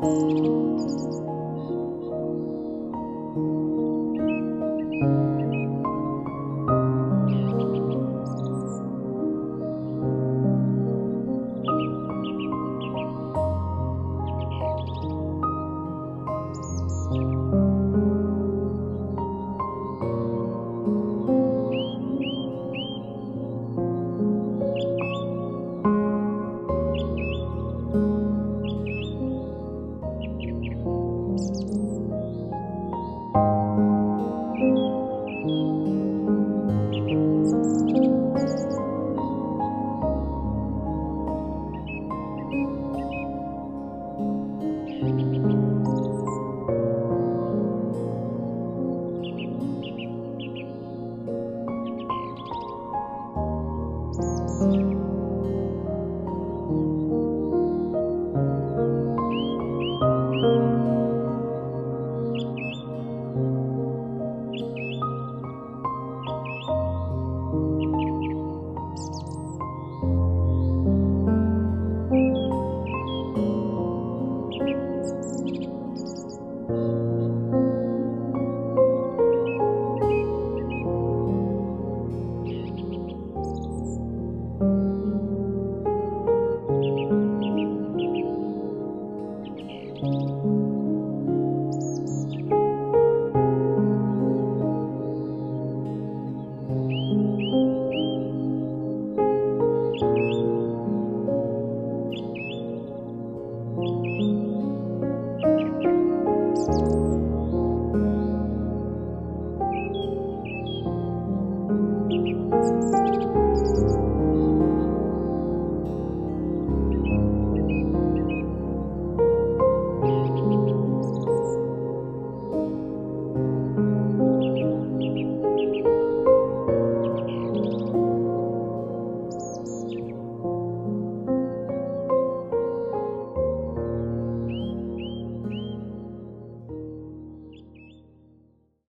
Música